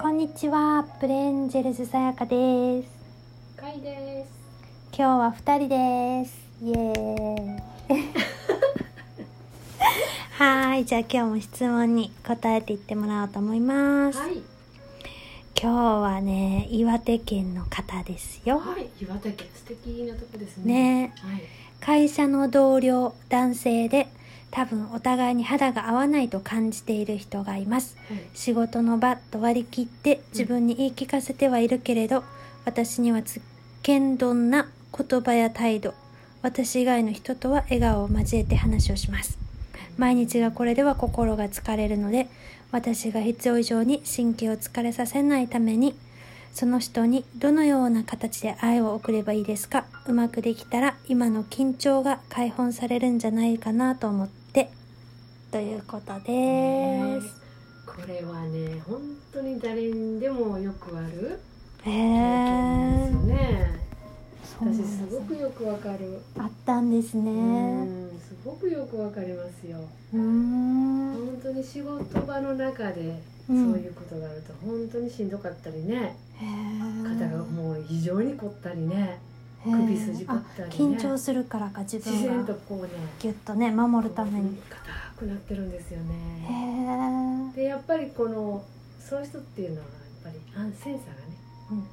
こんにちは、プレンジェルズさやかです。かいです。今日は二人です。イエーイ。はーい、じゃあ今日も質問に答えていってもらおうと思います。はい。今日はね、岩手県の方ですよ。はい。岩手県素敵なとこですね。ねはい。会社の同僚、男性で、多分お互いに肌が合わないと感じている人がいます。はい。仕事の場と割り切って自分に言い聞かせてはいるけれど、私にはつっけんどんな言葉や態度私以外の人とは笑顔を交えて話をします毎日がこれでは心が疲れるので私が必要以上に神経を疲れさせないためにその人にどのような形で愛を送ればいいですか？うまくできたら今の緊張が解放されるんじゃないかなと思ってということです。これはね、本当に誰にでもよくあるへ経験ですね。私ですごくよくわかる。あったんですねうん、すごくよくわかりますよ。本当に仕事場の中でそううんいうことがあると本当にしんどかったりね、へえ肩がもう非常に凝ったりね、首筋凝ったりねあ緊張するからか自自然とこうね、ギュッとね守るために。硬くなってるんですよへね。えでやっぱりこのそういう人っていうのはやっぱりあセンサーがね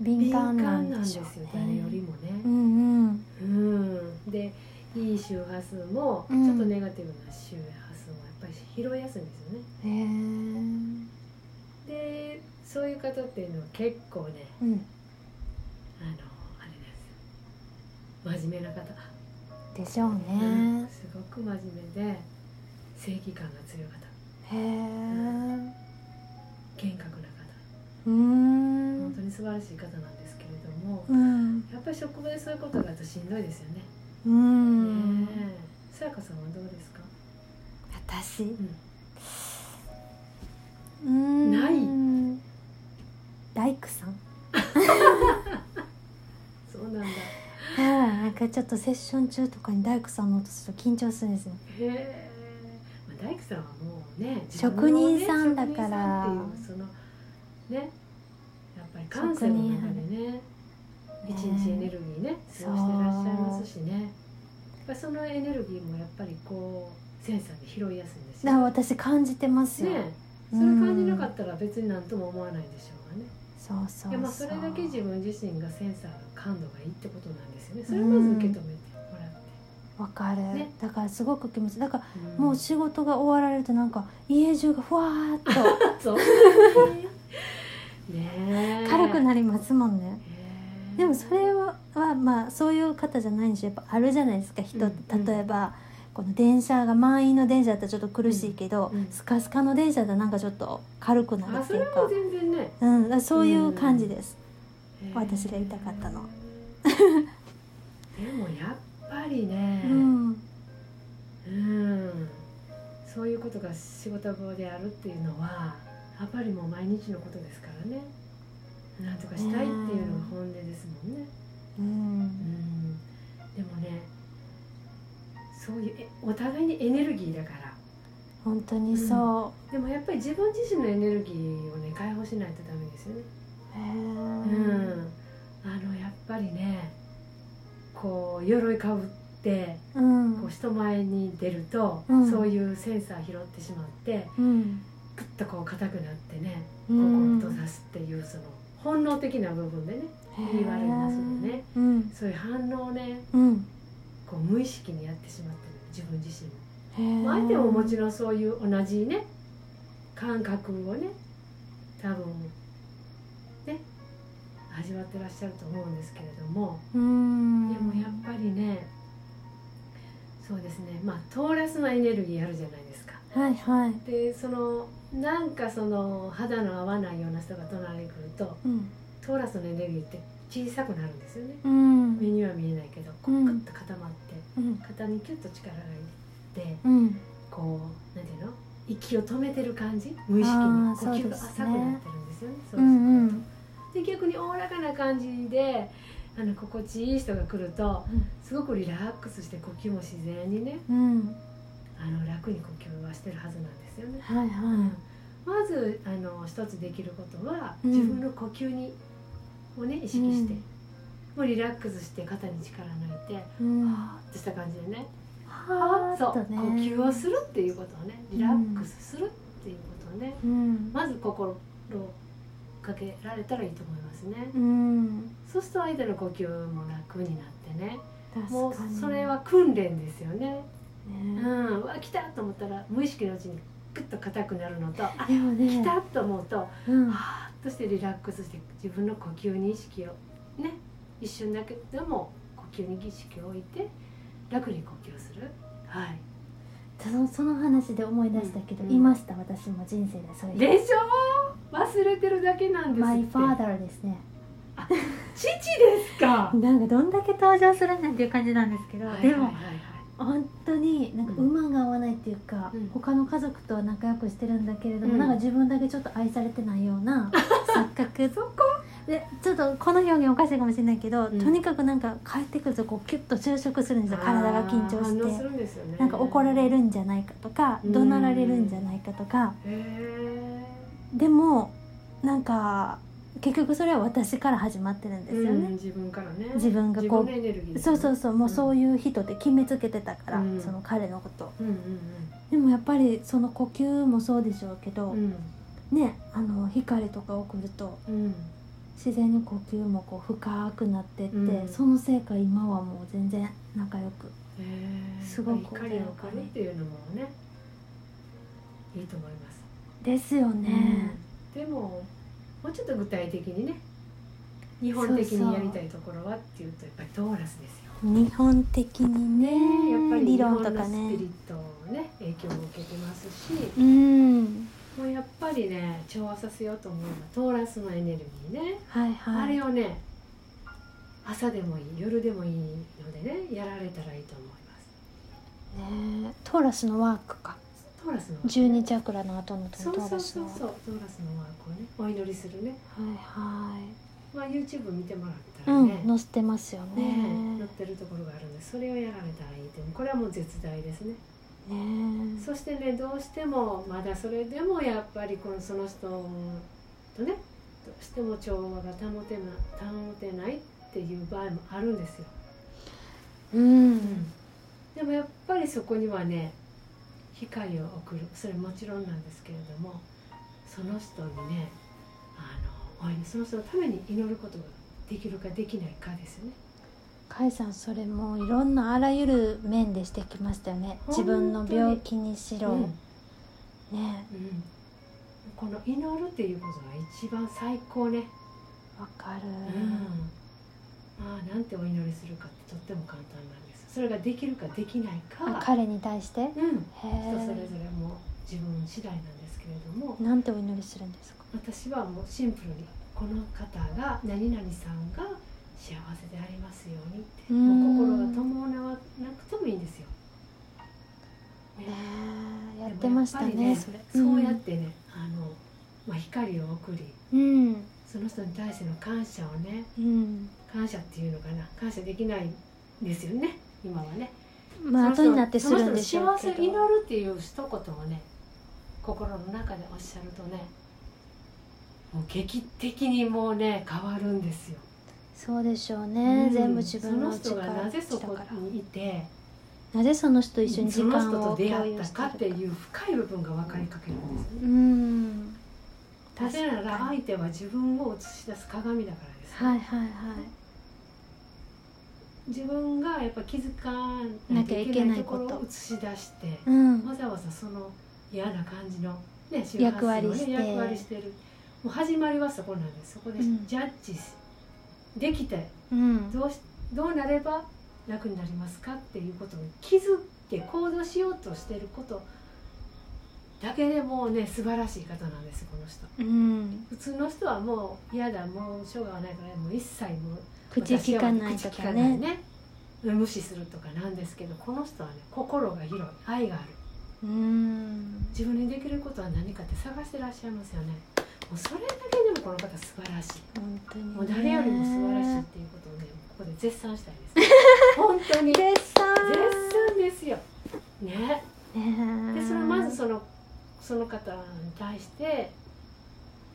敏感なんなんですよ誰よりもね。う。んうん。うん、でいい周波数も、うん。ちょっとネガティブな周波数もやっぱり拾いやすいんですよね。へえでそういう方っていうのは結構ねうん。あの真面目な方、でしょううん。ねすごく真面目で正義感が強い方。へえ厳格な方。うーん。本当に素晴らしい方なんですけれどもうん。やっぱり職場でそういうことがあるとしんどいですよね。うん。さやかさんはどうですか、私？うん。ない。大工さんそうなんだ。はいなんかちょっとセッション中とかに大工さんの音すると緊張するんですよ。へえ、まあ、大工さんはもうね職人さんだから。っていうそのねやっぱり感性の中でね一日エネルギーね過ごしてらっしゃいますしね。そのエネルギーもやっぱりこうセンサーで拾いやすいんですよ。だから私感じてますよ、ねそれ感じなかったら別に何とも思わないでしょうそうそうそう。まあそれだけ自分自身がセンサーの感度がいいってことなんですよね。それをまず受け止めてもらって、わかる、ね。だからすごく気持ちだからうん。もう仕事が終わられるとなんか家中がふわーっと。そう。ね。え軽くなりますもんね。でもそれははまあそういう方じゃないんでしょやっぱあるじゃないですか人うん。例えば、この電車が満員の電車だったらちょっと苦しいけど、うんうん。スカスカの電車だったらなんかちょっと軽くなるあっていうか。全然ね。うん、そういう感じです、私が言いたかったの。でもやっぱりね。うん。うん。そういうことが仕事場であるっていうのはやっぱりもう毎日のことですからね。なんとかしたいっていうのが本音ですもんね。ううんんでもねそういうえお互いにエネルギーだから。本当にそでもやっぱり自分自身のエネルギーをね解放しないとダメですよね。う、へえうん。あのやっぱりねこう鎧かぶってうん。こう人前に出ると、うん。そういうセンサー拾ってしまってうん。グッとこう硬くなってねうん。心を閉ざすっていうその本能的な部分でね言い悪いなすのね。うん。そういう反応をね。うんこう無意識にやってしまってる自分自身も。相手ももちろんそういう同じね感覚をね多分ね味わってらっしゃると思うんですけれども。うん。でもやっぱりねそうですね。まあトーラスのエネルギーあるじゃないですか。はいはい。でそのなんかその肌の合わないような人が隣に来るとうん。トーラスのエネルギーって小さくなるんですよね。うん。目には見えないけどこううん。グッと固まってうん。肩にキュッと力が入ってうん。こうなんていうの？息を止めてる感じ？無意識に。呼吸が浅くなってるんですよね。そううすると、んうん。で逆におおらかな感じであの心地いい人が来るとすごくリラックスして呼吸も自然にねうん。あの楽に呼吸はしてるはずなんですよね、はいはまずずあの一つできることは、うん。自分の呼吸にをね意識して、うん。もうリラックスして肩に力抜いてうん。はーっとした感じでね。はそう、呼吸をするっていうことをねリラックスするっていうことをね、うん。まず心をかけられたらいいと思いますね、うん。そうすると相手の呼吸も楽になってねもうそれは訓練ですよね。ね。うん。うわ来たと思ったら無意識のうちにグッと硬くなるのとあでもね。来たと思うとうん。はーっとしてリラックスして自分の呼吸に意識をね一瞬だけでも呼吸に意識を置いて楽に呼吸する。はい。そのその話で思い出したけど、うん。いました私も人生でそういうでしょ？忘れてるだけなんですって。マイファーダーですね。父ですか？なんかどんだけ登場するんだっていう感じなんですけど、でもはいはいはい本当になんかうん。馬が合わないっていうか、うん。他の家族とは仲良くしてるんだけれども、うん。なんか自分だけちょっと愛されてないような 錯覚。そこ？でちょっとこの表現おかしいかもしれないけど、うん。とにかくなんか帰ってくるとこうキュッと収縮するんですよ。体が緊張して。るんですよね。なんか怒られるんじゃないかとかうん。怒鳴られるんじゃないかとか。へでもなんか結局それは私から始まってるんですよね、ーうん自分からね。自分がこう自分のエネルギーそうそうそうもうそういいう人って決めつけてたから、うん。その彼のこと。うんうんでもやっぱりその呼吸もそうでしょうけど、うん。ねあの光とか送るとうん。うん自然に呼吸もこう深くなってって、うん。そのせいか今はもう全然仲良くすごく光を送るっていうのもねいいと思います。ですよね、うん。でももうちょっと具体的にね日本的にやりたいところはっていうとやっぱりトーラスですよ。日本的にねやっぱり理論日本のとかねスピリットをね影響を受けてますしうん。もうやっぱりね調和させようと思うのはトーラスのエネルギーね、はいはい。あれをね朝でもいい夜でもいいのでねやられたらいいと思います。ねトーラスのワークかラスの12チャクラの後のトそうそうーラスのそうそうトーラスのワークをねお祈りするね。はいはい。まあ YouTube 見てもらったうんらね、載せてますよね。ね載ってるところがあるんでそれをやられたらいいとこれはもう絶大ですね。ね。そしてねどうしてもまだそれでもやっぱりこのその人とねどうしても調和が保てな保てないっていう場合もあるんですよ、うん。でもやっぱりそこにはね光を送る。それもちろんなんですけれどもその人にねあのお祈りその人のために祈ることができるかできないかですよね。甲斐さんそれもいろんなあらゆる面でしてきましたよね。自分の病気にしろ、うん。ね。うん。この祈るっていうことが一番最高ね。わかる、まあなんてお祈りするかってとっても簡単なんそれができるかできないか。あ彼に対して？へうん、人それえぞれも自分次第なんですけれども。なんてお祈りするんですか？私はもうシンプルにこの方が何々さんが幸せでありますようにって。もう心が伴わなくてもいいんですよ、ねねえやってましたねでもやっぱりそれ。そうやってね、あの、まあ、光を送りうん。その人に対しての感謝をねうん。感謝っていうのかな感謝できないんですよね今はね。まあ後になってするんでしょうけど。幸せを祈るっていう一言をね心の中でおっしゃるとねもう劇的にもうね変わるんですよ、そうでしょうね、うん。全部自分のその人がなぜそこ力から。にいてなぜその人と一緒に時間を出会ったかっていう深い部分が分かりかけるんですよ。ねうん。なぜなら相手は自分を映し出す鏡だからですよ、はいはいはい自分がやっぱ気づかなきゃいけけないいとなころを映し出してうん。わざわざその嫌な感じの、ね、役割して。役割してる。もう始まりはそこなんです。そこでうん。ジャッジできてうん。どうしどうなれば楽になりますかっていうことに気づいて行動しようとしてることだけでもうね素晴らしい方なんですこの人。うん。普通の人はもう嫌だもうしょうがないからもう一切もう口聞かないとかね。ね。無視するとかなんですけどこの人はね心が広い。愛がある。うん。自分にできることは何かって探してらっしゃいますよね。もうそれだけでもこの方素晴らしい。本当にね。もう誰よりも素晴らしいっていうことをねここで絶賛したいです。本当に。絶絶賛賛ですよ。ね。ねでそれまずそのその方に対して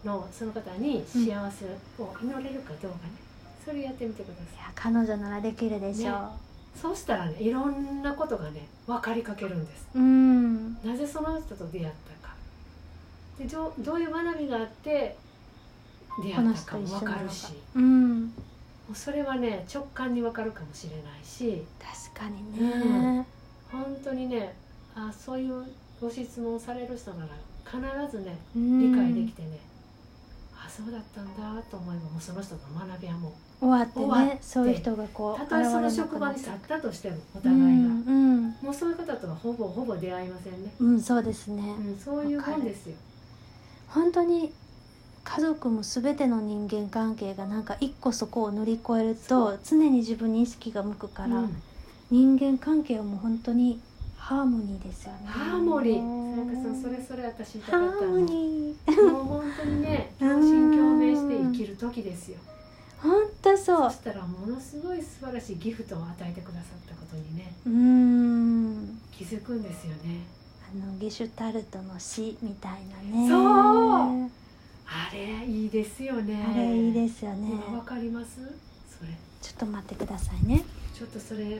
のその方に幸せを祈れるかどうかね。それやってみてくだい。さや彼女ならできるでしょう、ね。いそうしたらねいろんなことがね分かりかけるんです。うん。なぜその人と出会ったか。でどうどういう学びがあって出会ったかも分かるし。うん。それはね直感に分かるかもしれないし。確かにね、本当にねあそういうご質問される人なら必ずねうん。理解できてね、あそうだったんだと思えばもうその人の学びはも終わって終わって。ねそういう人がこううたとえその職場にくなったとしてもおう互いが、んうん、もうそういう方とはほぼほぼ出会いませんね、うん、そうですね、うん、そういうもんですよ。本当に家族も全ての人間関係がなんか一個そこを乗り越えると常に自分に意識が向くから、うん。人間関係はもう本当にハーモニーですよね。ハーモニー。なんかそそれそれ私言いたかったの。ハーモニー。もう本当にね 共心共鳴して生きる時ですよ。本当そう。そしたらものすごい素晴らしいギフトを与えてくださったことにねうーん。気づくんですよね。あのゲシュタルトの詩みたいなね。そう。あれいいですよね。あれいいですよね。わかります？それ。ちょっと待ってくださいね。ちょっとそれ